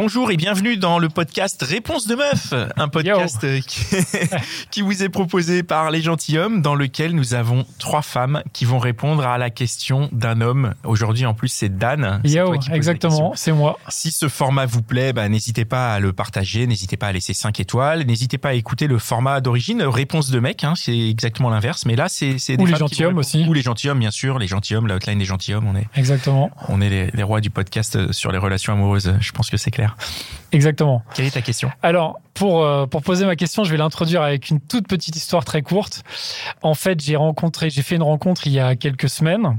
Bonjour et bienvenue dans le podcast Réponse de meuf, un podcast euh, qui, qui vous est proposé par les gentilshommes dans lequel nous avons trois femmes qui vont répondre à la question d'un homme. Aujourd'hui en plus c'est Dan. Yo, toi qui exactement, c'est moi. Si ce format vous plaît, bah, n'hésitez pas à le partager, n'hésitez pas à laisser 5 étoiles, n'hésitez pas à écouter le format d'origine, Réponse de mec, hein, c'est exactement l'inverse, mais là c'est des Ou les gentilshommes aussi. Ou les gentilshommes bien sûr, les gentilshommes, la hotline des gentilshommes, on est Exactement, on est les, les rois du podcast euh, sur les relations amoureuses, je pense que c'est clair. Exactement. Quelle est ta question? Alors, pour, euh, pour poser ma question, je vais l'introduire avec une toute petite histoire très courte. En fait, j'ai rencontré, j'ai fait une rencontre il y a quelques semaines.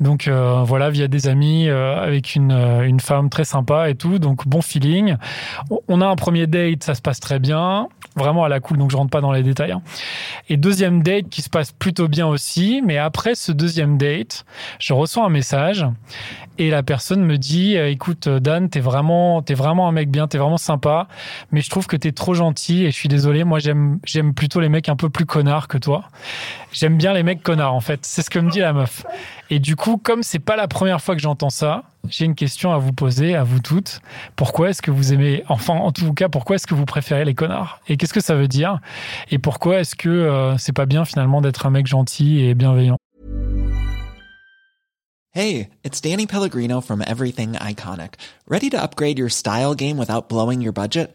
Donc euh, voilà, via des amis, euh, avec une, une femme très sympa et tout. Donc bon feeling. On- a un premier date, ça se passe très bien. Vraiment à la cool, donc je rentre pas dans les détails. hein. Et deuxième date qui se passe plutôt bien aussi. Mais après ce deuxième date, je reçois un message et la personne me dit écoute Dan t'es vraiment t'es vraiment un mec bien t'es vraiment sympa mais je trouve que trop gentil et je suis désolé. Moi j'aime j'aime plutôt les mecs un peu plus connards que toi. J'aime bien les mecs connards en fait. C'est ce que me dit la meuf. Et du coup comme c'est pas la première fois que j'entends ça j'ai une question à vous poser à vous toutes. Pourquoi est-ce que vous aimez enfin en tout cas pourquoi est-ce que vous préférez les connards? Et qu'est-ce que ça veut dire? Et pourquoi est-ce que euh, c'est pas bien finalement d'être un mec gentil et bienveillant? Hey, it's Danny Pellegrino from Everything Iconic. Ready to upgrade your style game without blowing your budget?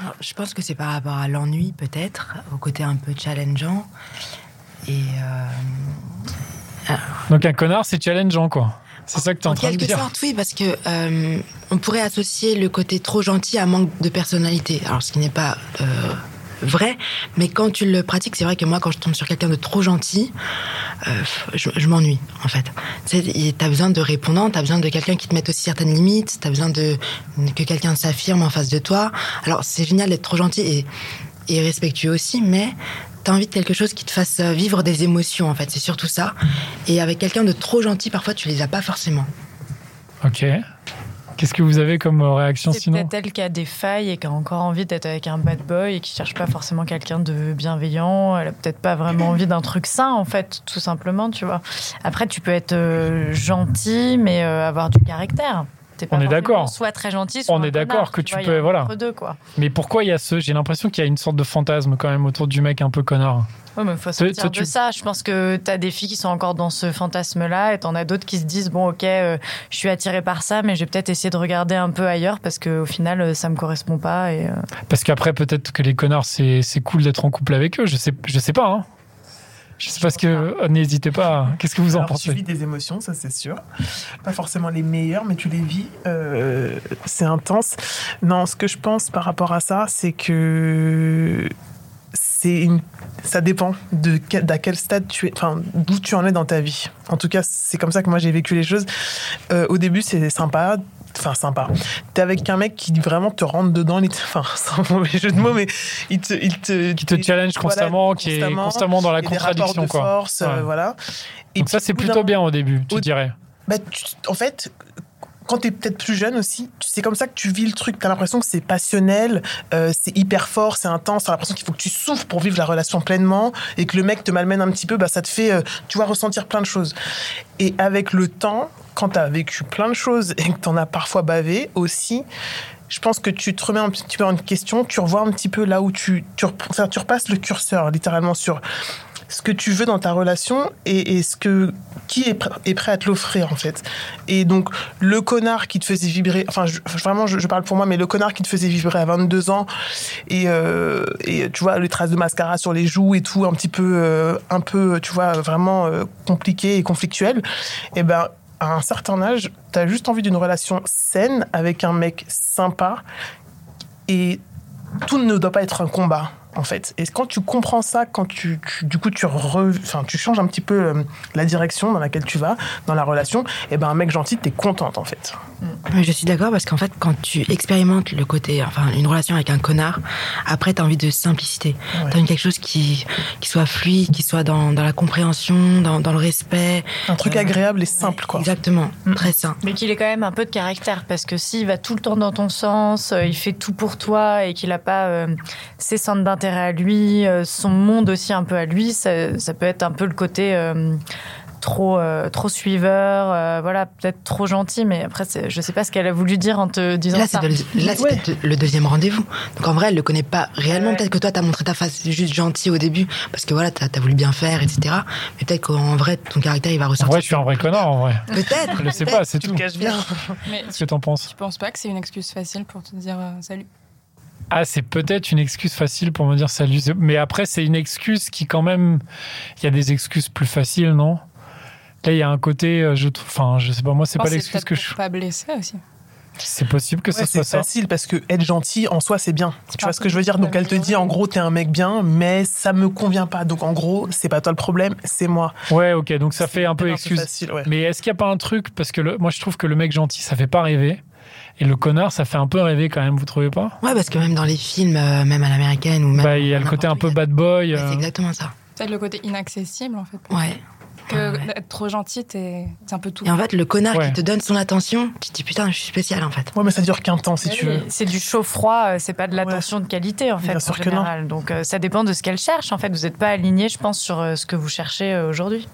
Alors, je pense que c'est par rapport à l'ennui, peut-être, au côté un peu challengeant. Et euh, donc un connard c'est challengeant quoi c'est ça que tu es en, en train de quelque dire sorte, oui, parce que euh, on pourrait associer le côté trop gentil à manque de personnalité. Alors, ce qui n'est pas euh, vrai, mais quand tu le pratiques, c'est vrai que moi, quand je tombe sur quelqu'un de trop gentil, euh, je, m'ennuie, en fait. Tu t'as besoin de répondants, t'as besoin de quelqu'un qui te mette aussi certaines limites, t'as besoin de que quelqu'un s'affirme en face de toi. Alors, c'est génial d'être trop gentil et, et respectueux aussi, mais t'as envie de quelque chose qui te fasse vivre des émotions, en fait. C'est surtout ça. Et avec quelqu'un de trop gentil, parfois, tu les as pas forcément. ok qu'est-ce que vous avez comme euh, réaction C'est sinon peut-être elle qui a des failles et qui a encore envie d'être avec un bad boy et qui cherche pas forcément quelqu'un de bienveillant. Elle a peut-être pas vraiment envie d'un truc sain, en fait, tout simplement, tu vois. Après, tu peux être euh, gentil, mais euh, avoir du caractère. T'es pas On est d'accord. Soit très gentil, soit On est d'accord que tu vois, il peux- voilà. deux, quoi. Mais pourquoi il y a ce J'ai l'impression qu'il y a une sorte de fantasme quand même autour du mec un peu connard. Ouais, mais faut Toi- sortir toi, de tu- ça. Je pense que t'as des filles qui sont encore dans ce fantasme-là et t'en as d'autres qui se disent bon, ok, euh, je suis attirée par ça, mais je vais peut-être essayer de regarder un peu ailleurs parce qu'au final, euh, ça me correspond pas. Et, euh, Parce qu'après, peut-être que les connards, c'est c'est cool d'être en couple avec eux. Je sais, je sais pas. Hein. Je sais pas ce que. euh, N'hésitez pas. Qu'est-ce que vous en Alors, tu pensez vis des émotions, ça c'est sûr. Pas forcément les meilleures, mais tu les vis. euh, c'est intense. Non, ce que je pense par rapport à ça, c'est que c'est une... ça dépend de quel, d'à quel stade tu es, enfin d'où tu en es dans ta vie. En tout cas, c'est comme ça que moi j'ai vécu les choses. Euh, au début, c'est sympa. Enfin, sympa. T'es avec un mec qui vraiment te rentre dedans, il te- enfin, c'est un mauvais jeu de mots, mais il te, il te, Qui te challenge voilà, constamment, qui est constamment dans la contradiction, de quoi. force, euh, Ouais. voilà. Et Donc ça, c'est plutôt bien au début, tu au- dirais. bah, tu- en fait, quand tu es peut-être plus jeune aussi, c'est comme ça que tu vis le truc. Tu as l'impression que c'est passionnel, euh, c'est hyper fort, c'est intense. Tu as l'impression qu'il faut que tu souffres pour vivre la relation pleinement et que le mec te malmène un petit peu, bah, ça te fait, euh, tu vois, ressentir plein de choses. Et avec le temps, quand tu as vécu plein de choses et que tu en as parfois bavé aussi, je pense que tu te remets un petit peu en question, tu revois un petit peu là où tu, tu, repasses le curseur littéralement sur ce que tu veux dans ta relation et, ce que qui est, pr- est prêt à te l'offrir en fait. Et donc le connard qui te faisait vibrer, enfin je- vraiment je, parle pour moi, mais le connard qui te faisait vibrer à 22 ans et, euh, et tu vois les traces de mascara sur les joues et tout un petit peu euh, un peu tu vois vraiment euh, compliqué et conflictuel, et ben à un certain âge, tu as juste envie d'une relation saine avec un mec sympa et tout ne doit pas être un combat. En fait. Et quand tu comprends ça, quand tu, tu- du coup tu re- enfin, tu changes un petit peu euh, la direction dans laquelle tu vas dans la relation, et ben un mec gentil, t'es contente en fait. Mais Je suis d'accord parce qu'en fait, quand tu expérimentes le côté, enfin, une relation avec un connard, après, t'as envie de simplicité. Ouais. T'as envie de quelque chose qui, qui soit fluide, qui soit dans, dans la compréhension, dans, dans le respect. Un truc Euh, agréable et simple quoi. Exactement, Mm. très simple. Mais qu'il ait quand même un peu de caractère, parce que s'il va tout le temps dans ton sens, euh, il fait tout pour toi et qu'il n'a pas euh, ses centres d'intérêt à lui, euh, son monde aussi un peu à lui, ça, ça peut être un peu le côté euh, trop, euh, trop suiveur, euh, voilà, peut-être trop gentil, mais après, je sais pas ce qu'elle a voulu dire en te disant Là, ça. c'est de- là, c'est Ouais. peut-être le deuxième rendez-vous. Donc en vrai, elle le connaît pas réellement. Ouais. Peut-être que toi, t'as montré ta face juste gentille au début parce que voilà, t'as as voulu bien faire, etc. Mais peut-être qu'en vrai, ton caractère, il va En ressortir. vrai, je suis un vrai connard, en vrai. Peut-être. Je le sais pas, c'est Tu tout. te caches bien. Mais Qu'est-ce que t'en penses? Tu penses pas que c'est une excuse facile pour te dire euh, salut? Ah, c'est peut-être une excuse facile pour me dire salut. Mais après, c'est une excuse qui, quand même. Il y a des excuses plus faciles, non? Là, il y a un côté, euh, je trouve. Enfin, je sais pas, moi, c'est Je pas l'excuse que pour je. pas blesser aussi. C'est possible que Ouais, ça soit c'est ça. facile parce que être gentil en soi c'est bien. Tu vois ce que je veux dire? Donc elle te dit en gros t'es un mec bien, mais ça me convient pas. Donc en gros c'est pas toi le problème, c'est moi. Ouais, ok, donc ça fait un peu C'est excuse. facile, ouais. Mais est-ce qu'il n'y a pas un truc? Parce que le- moi, je trouve que le mec gentil, ça fait pas rêver. Et le connard, ça fait un peu rêver quand même, vous trouvez pas? Ouais, parce que même dans les films, euh, même à l'américaine ou même. Bah, il y a le côté un peu bad boy. Ouais, euh, C'est exactement ça. Peut-être le côté inaccessible en fait. Ouais. Que Ouais, ouais. être trop gentil, t'es- c'est un peu tout. Et en fait, le connard Ouais. qui te donne son attention, tu te dis putain, je suis spécial en fait. Ouais mais ça dure qu'un temps si Oui, tu veux. C'est du chaud-froid, euh, c'est pas de l'attention de qualité en fait Bien en sûr que non. général. Donc euh, ça dépend de ce qu'elle cherche en fait. Vous n'êtes pas aligné, je pense, sur euh, ce que vous cherchez euh, aujourd'hui.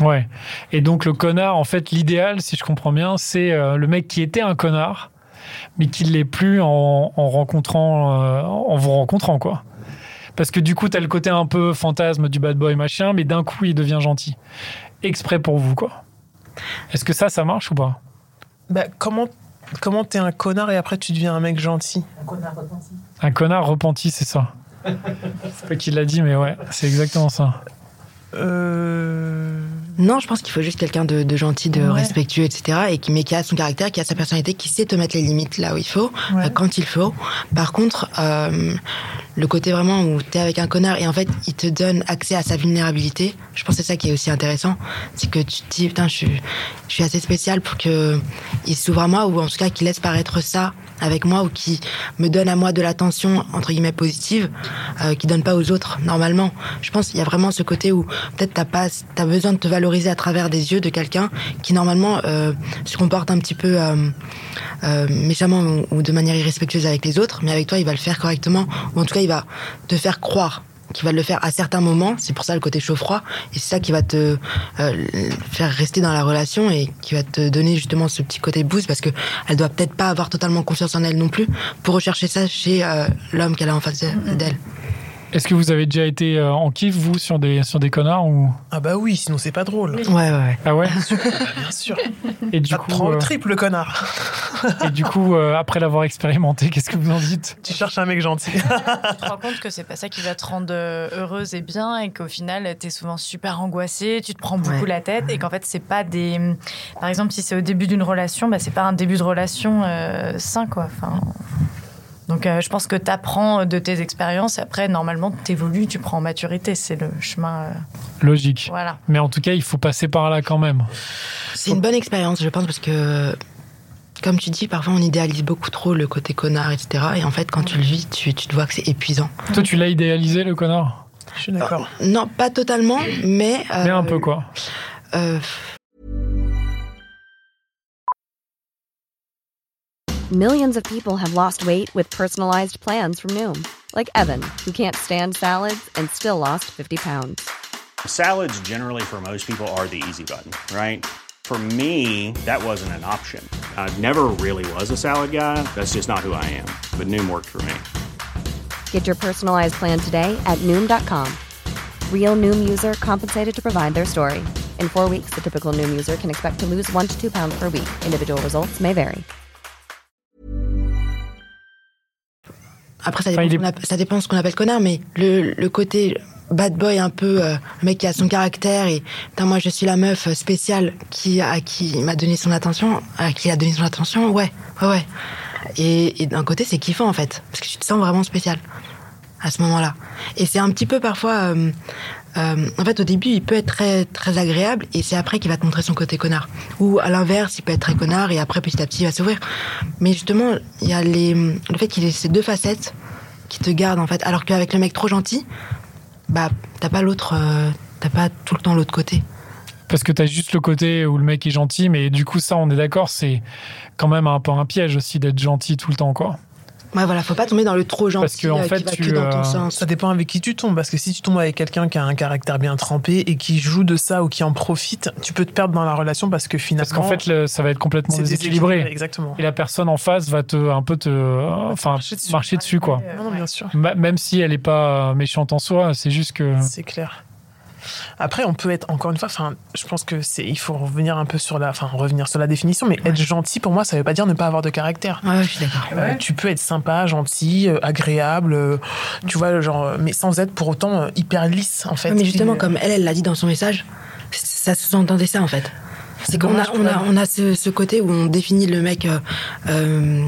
Ouais. Et donc le connard, en fait, l'idéal, si je comprends bien, c'est euh, le mec qui était un connard, mais qui l'est plus en, en rencontrant, euh, en vous rencontrant, quoi. Parce que du coup, t'as le côté un peu fantasme du bad boy machin, mais d'un coup, il devient gentil, exprès pour vous, quoi. Est-ce que ça, ça marche ou pas? Bah comment comment t'es un connard et après tu deviens un mec gentil? Un connard repenti, c'est ça. C'est pas qui l'a dit, mais ouais, c'est exactement ça. Euh... Non, je pense qu'il faut juste quelqu'un de, de gentil, de Ouais. respectueux, etc. Et qui, mais qui a son caractère, qui a sa personnalité, qui sait te mettre les limites là où il faut, Ouais. euh, quand il faut. Par contre, euh, le côté vraiment où t'es avec un connard et en fait, il te donne accès à sa vulnérabilité. Je pense que c'est ça qui est aussi intéressant. C'est que tu te dis, putain, je suis, je suis assez spécial pour que il s'ouvre à moi ou en tout cas qu'il laisse paraître ça avec moi ou qui me donne à moi de l'attention entre guillemets positive euh, qui donne pas aux autres normalement. Je pense qu'il y a vraiment ce côté où peut-être t'as pas t'as besoin de te valoriser à travers des yeux de quelqu'un qui normalement euh, se comporte un petit peu euh, euh, méchamment ou, ou de manière irrespectueuse avec les autres, mais avec toi il va le faire correctement ou en tout cas il va te faire croire qu'il va le faire à certains moments, c'est pour ça le côté chaud-froid, et c'est ça qui va te euh, faire rester dans la relation et qui va te donner justement ce petit côté boost parce que elle doit peut-être pas avoir totalement confiance en elle non plus pour rechercher ça chez euh, l'homme qu'elle a en face d'elle. Est-ce que vous avez déjà été euh, en kiff, vous, sur des, sur des connards ou... Ah bah oui, sinon c'est pas drôle. Ouais, ouais, ouais. Ah ouais? Bien sûr. Et du coup, prend euh, triple connard. Et du coup euh, après l'avoir expérimenté, qu'est-ce que vous en dites? Tu cherches un mec gentil. tu te rends compte que c'est pas ça qui va te rendre euh, heureuse et bien et qu'au final t'es souvent super angoissée, tu te prends beaucoup Ouais. la tête et qu'en fait c'est pas des par exemple si c'est au début d'une relation bah c'est pas un début de relation euh, sain quoi enfin donc euh, je pense que tu apprends de tes expériences et après normalement tu évolues, tu prends en maturité, c'est le chemin euh, Logique. voilà. Mais en tout cas, il faut passer par là quand même. C'est une bonne expérience, je pense, parce que, comme tu dis, parfois on idéalise beaucoup trop le côté connard, etc. Et en fait, quand tu le vis, tu, tu te vois que c'est épuisant. Toi, tu l'as idéalisé, le connard? Je suis d'accord. Non, pas totalement, mais. euh, Mais un peu, quoi. euh, Millions of people have lost weight with personalized plans from Noom, like Evan, who can't stand salads and still lost 50 pounds. Salads, generally, for most people, are the easy button, right? For me, that wasn't an option. I never really was a salad guy. That's just not who I am. But Noom worked for me. Get your personalized plan today at Noom.com. Real Noom user compensated to provide their story. In four weeks, the typical Noom user can expect to lose one to two pounds per week. Individual results may vary. Après, ça Enfin, dépend, il ce qu'on appe- ça dépend ce qu'on appelle connard, mais le, le côté bad boy un peu, euh, mec qui a son caractère et putain, moi je suis la meuf spéciale qui à qui m'a donné son attention, à qui il a donné son attention, ouais, ouais, ouais. Et, et d'un côté, c'est kiffant en fait, parce que tu te sens vraiment spécial. à ce moment-là. Et c'est un petit peu parfois. euh, euh, en fait, au début, il peut être très, très agréable et c'est après qu'il va te montrer son côté connard. Ou à l'inverse, il peut être très connard et après, petit à petit, il va s'ouvrir. Mais justement, il y a les, le fait qu'il ait ces deux facettes qui te gardent, en fait. Alors qu'avec le mec trop gentil, bah, t'as pas l'autre. euh, t'as pas tout le temps l'autre côté. Parce que t'as juste le côté où le mec est gentil, mais du coup, ça, on est d'accord, c'est quand même un peu un piège aussi d'être gentil tout le temps, quoi. Ouais, voilà, faut pas tomber dans le trop gentil Parce que, en euh, fait, qui va tu, que dans ton euh, sens. Ça dépend avec qui tu tombes, parce que si tu tombes avec quelqu'un qui a un caractère bien trempé et qui joue de ça ou qui en profite, tu peux te perdre dans la relation parce que finalement. Parce qu'en fait, le- ça va être complètement c'est déséquilibré. Exactement. Et la personne en face va te un peu te, enfin, marcher dessus, quoi. Non, non, bien sûr. Même si elle est pas méchante en soi, c'est juste que. C'est clair. Après, on peut être encore une fois. Enfin, je pense que c'est. Il faut revenir un peu sur la. Enfin, revenir sur la définition. Mais être gentil, pour moi, ça veut pas dire ne pas avoir de caractère. Ouais, je suis d'accord. Euh, tu peux être sympa, gentil, euh, agréable. euh, tu vois, genre, mais sans être pour autant hyper lisse, en fait. Mais justement, Et, comme elle, elle l'a dit dans son message, ça sous-entendait ça en fait. C'est qu'on a, on a, ouais. on a ce, ce côté où on définit le mec euh, euh,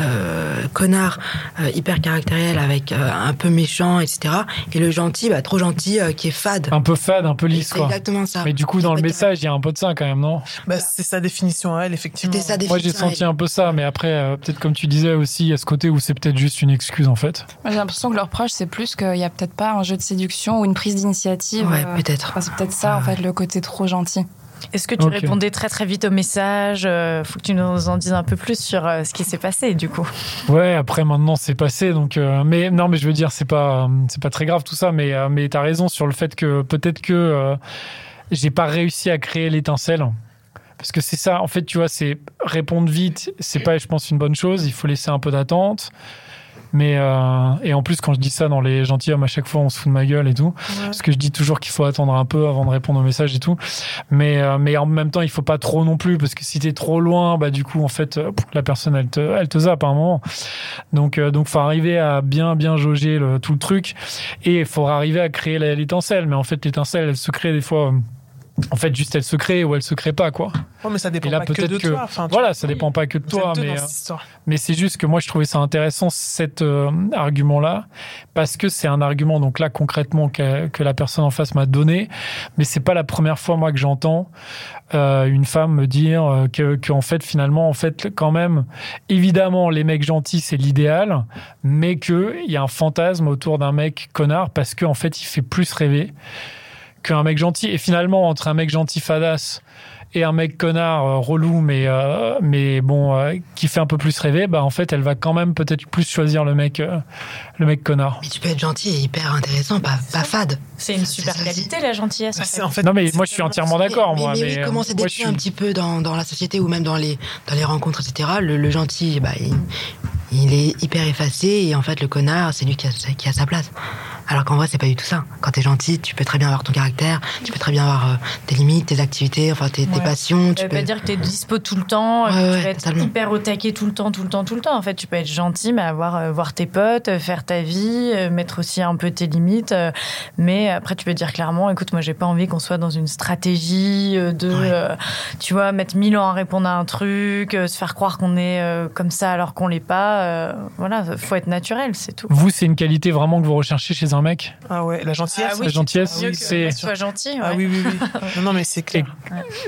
euh, connard, euh, hyper caractériel, avec euh, un peu méchant, etc. Et le gentil, bah, trop gentil, euh, qui est fade. Un peu fade, un peu lisse, C'est quoi. exactement ça. Mais du coup, dans le message, il y a un peu de ça quand même, non? Bah, c'est sa définition à elle, effectivement. C'était sa Moi, j'ai définition. senti un peu ça, mais après, euh, peut-être comme tu disais aussi, il y a ce côté où c'est peut-être juste une excuse, en fait. J'ai l'impression que leur proche, c'est plus qu'il y a peut-être pas un jeu de séduction ou une prise d'initiative. Ouais, euh, peut-être. enfin, c'est peut-être ça, en fait, le côté trop gentil. Est-ce que tu répondais très très vite au message euh, Faut que tu nous en dises un peu plus sur euh, ce qui s'est passé du coup. Ouais, après maintenant c'est passé, donc euh, mais non, mais je veux dire c'est pas c'est pas très grave tout ça, mais euh, mais t'as raison sur le fait que peut-être que euh, j'ai pas réussi à créer l'étincelle. Parce que c'est ça, en fait, tu vois, c'est répondre vite, c'est pas, je pense, une bonne chose. Il faut laisser un peu d'attente. Mais euh, et en plus, quand je dis ça dans les gentilshommes, à chaque fois, on se fout de ma gueule et tout. Parce que je dis toujours qu'il faut attendre un peu avant de répondre aux messages et tout. Mais euh, mais en même temps, il faut pas trop non plus, parce que si t'es trop loin, bah du coup, en fait, euh, la personne, elle te, elle te zappe à un moment. Donc euh, donc, faut arriver à bien bien jauger le, tout le truc, et il faudra arriver à créer l'étincelle. Mais en fait, l'étincelle, elle se crée des fois. En fait, juste elle se crée ou elle se crée pas, quoi. Ouais, mais ça dépend là, pas que peut-être de que- toi. Enfin, Voilà, ça dépend pas que de toi, mais euh, mais c'est juste que moi, je trouvais ça intéressant, cet euh, argument-là, parce que c'est un argument, donc là, concrètement, que, que la personne en face m'a donné, mais c'est pas la première fois, moi, que j'entends euh, une femme me dire que, que, en fait, finalement, en fait, quand même, évidemment, les mecs gentils, c'est l'idéal, mais qu'il y a un fantasme autour d'un mec connard, parce qu'en fait, il fait plus rêver qu'un mec gentil. Et finalement, entre un mec gentil fadasse et un mec connard euh, relou, mais, euh, mais bon, euh, qui fait un peu plus rêver, bah en fait, elle va quand même peut-être plus choisir le mec, euh, le mec connard. Mais tu peux être gentil et hyper intéressant, pas, pas fade. C'est une super qualité la gentillesse. Bah, en c'est- fait. en fait, Non, mais moi, je suis entièrement d'accord, mais, moi. mais mais, oui, comment c'est décrit suis- un petit peu dans, dans la société ou même dans les, dans les rencontres, etc. Le, le gentil, bah, il, il est hyper effacé et en fait, le connard, c'est lui qui a, qui a sa place. Alors qu'en vrai, c'est pas du tout ça. Quand t'es gentil, tu peux très bien avoir ton caractère, tu peux très bien avoir euh, tes limites, tes activités, enfin tes, passions. Ça Tu veut peux... pas dire que t'es dispo tout le temps, Ouais, que ouais, tu vas être totalement. hyper au taquet tout le temps, tout le temps, tout le temps. En fait, tu peux être gentil, mais avoir euh, voir tes potes, euh, faire ta vie, euh, mettre aussi un peu tes limites. euh, mais après, tu peux dire clairement, écoute, moi, j'ai pas envie qu'on soit dans une stratégie euh, de, Ouais. euh, tu vois, mettre mille ans à répondre à un truc, euh, se faire croire qu'on est euh, comme ça alors qu'on l'est pas. euh, voilà, faut être naturel, c'est tout. Vous, c'est une qualité vraiment que vous recherchez chez un mec Ah ouais, la gentillesse. Ah oui, La gentillesse, mieux que c'est- gentil. Ah oui, oui, oui. non, non, mais c'est clair.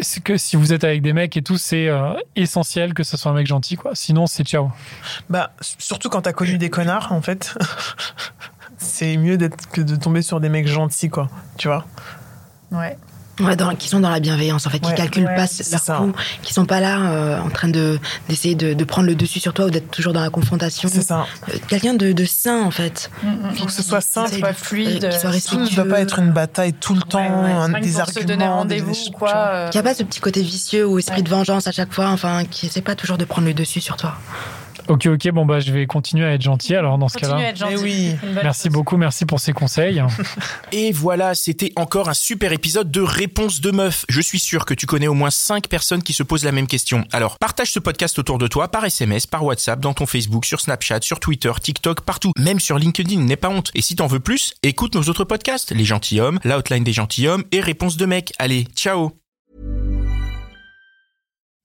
c'est que si vous êtes avec des mecs et tout, c'est euh, essentiel que ce soit un mec gentil, quoi. Sinon, c'est ciao. Bah, surtout quand t'as connu des connards, en fait. c'est mieux d'être que de tomber sur des mecs gentils, quoi. Tu vois? Ouais. Ouais, dans- qui sont dans la bienveillance, en fait, qui Ouais. calculent Ouais, pas leur ça. coup, qui sont pas là euh, en train de d'essayer de, de prendre le dessus sur toi ou d'être toujours dans la confrontation. C'est ça. Euh, Quelqu'un de, de sain, en fait. Il faut que ce soit. Essaye soit de- fluide, euh, qui soit euh, Tout ne respectueux. doit pas être une bataille tout le temps, Ouais, ouais. un- des pour arguments. se donner des- rendez-vous des- ou quoi. euh, Qui a pas ce petit côté vicieux ou esprit de vengeance à chaque fois, enfin, qui essaie pas toujours de prendre le dessus sur toi. Ok, ok, bon, bah, je vais continuer à être gentil alors dans ce à cas-là. être gentil. Mais oui. Merci chose. beaucoup, merci pour ces conseils. Et voilà, c'était encore un super épisode de Réponse de meuf. Je suis sûr que tu connais au moins 5 personnes qui se posent la même question. Alors, partage ce podcast autour de toi par SMS, par WhatsApp, dans ton Facebook, sur Snapchat, sur Twitter, TikTok, partout. Même sur LinkedIn, n'aie pas honte. Et si t'en veux plus, écoute nos autres podcasts, Les Gentilhommes, L'Outline des Gentilhommes et Réponse de mec. Allez, ciao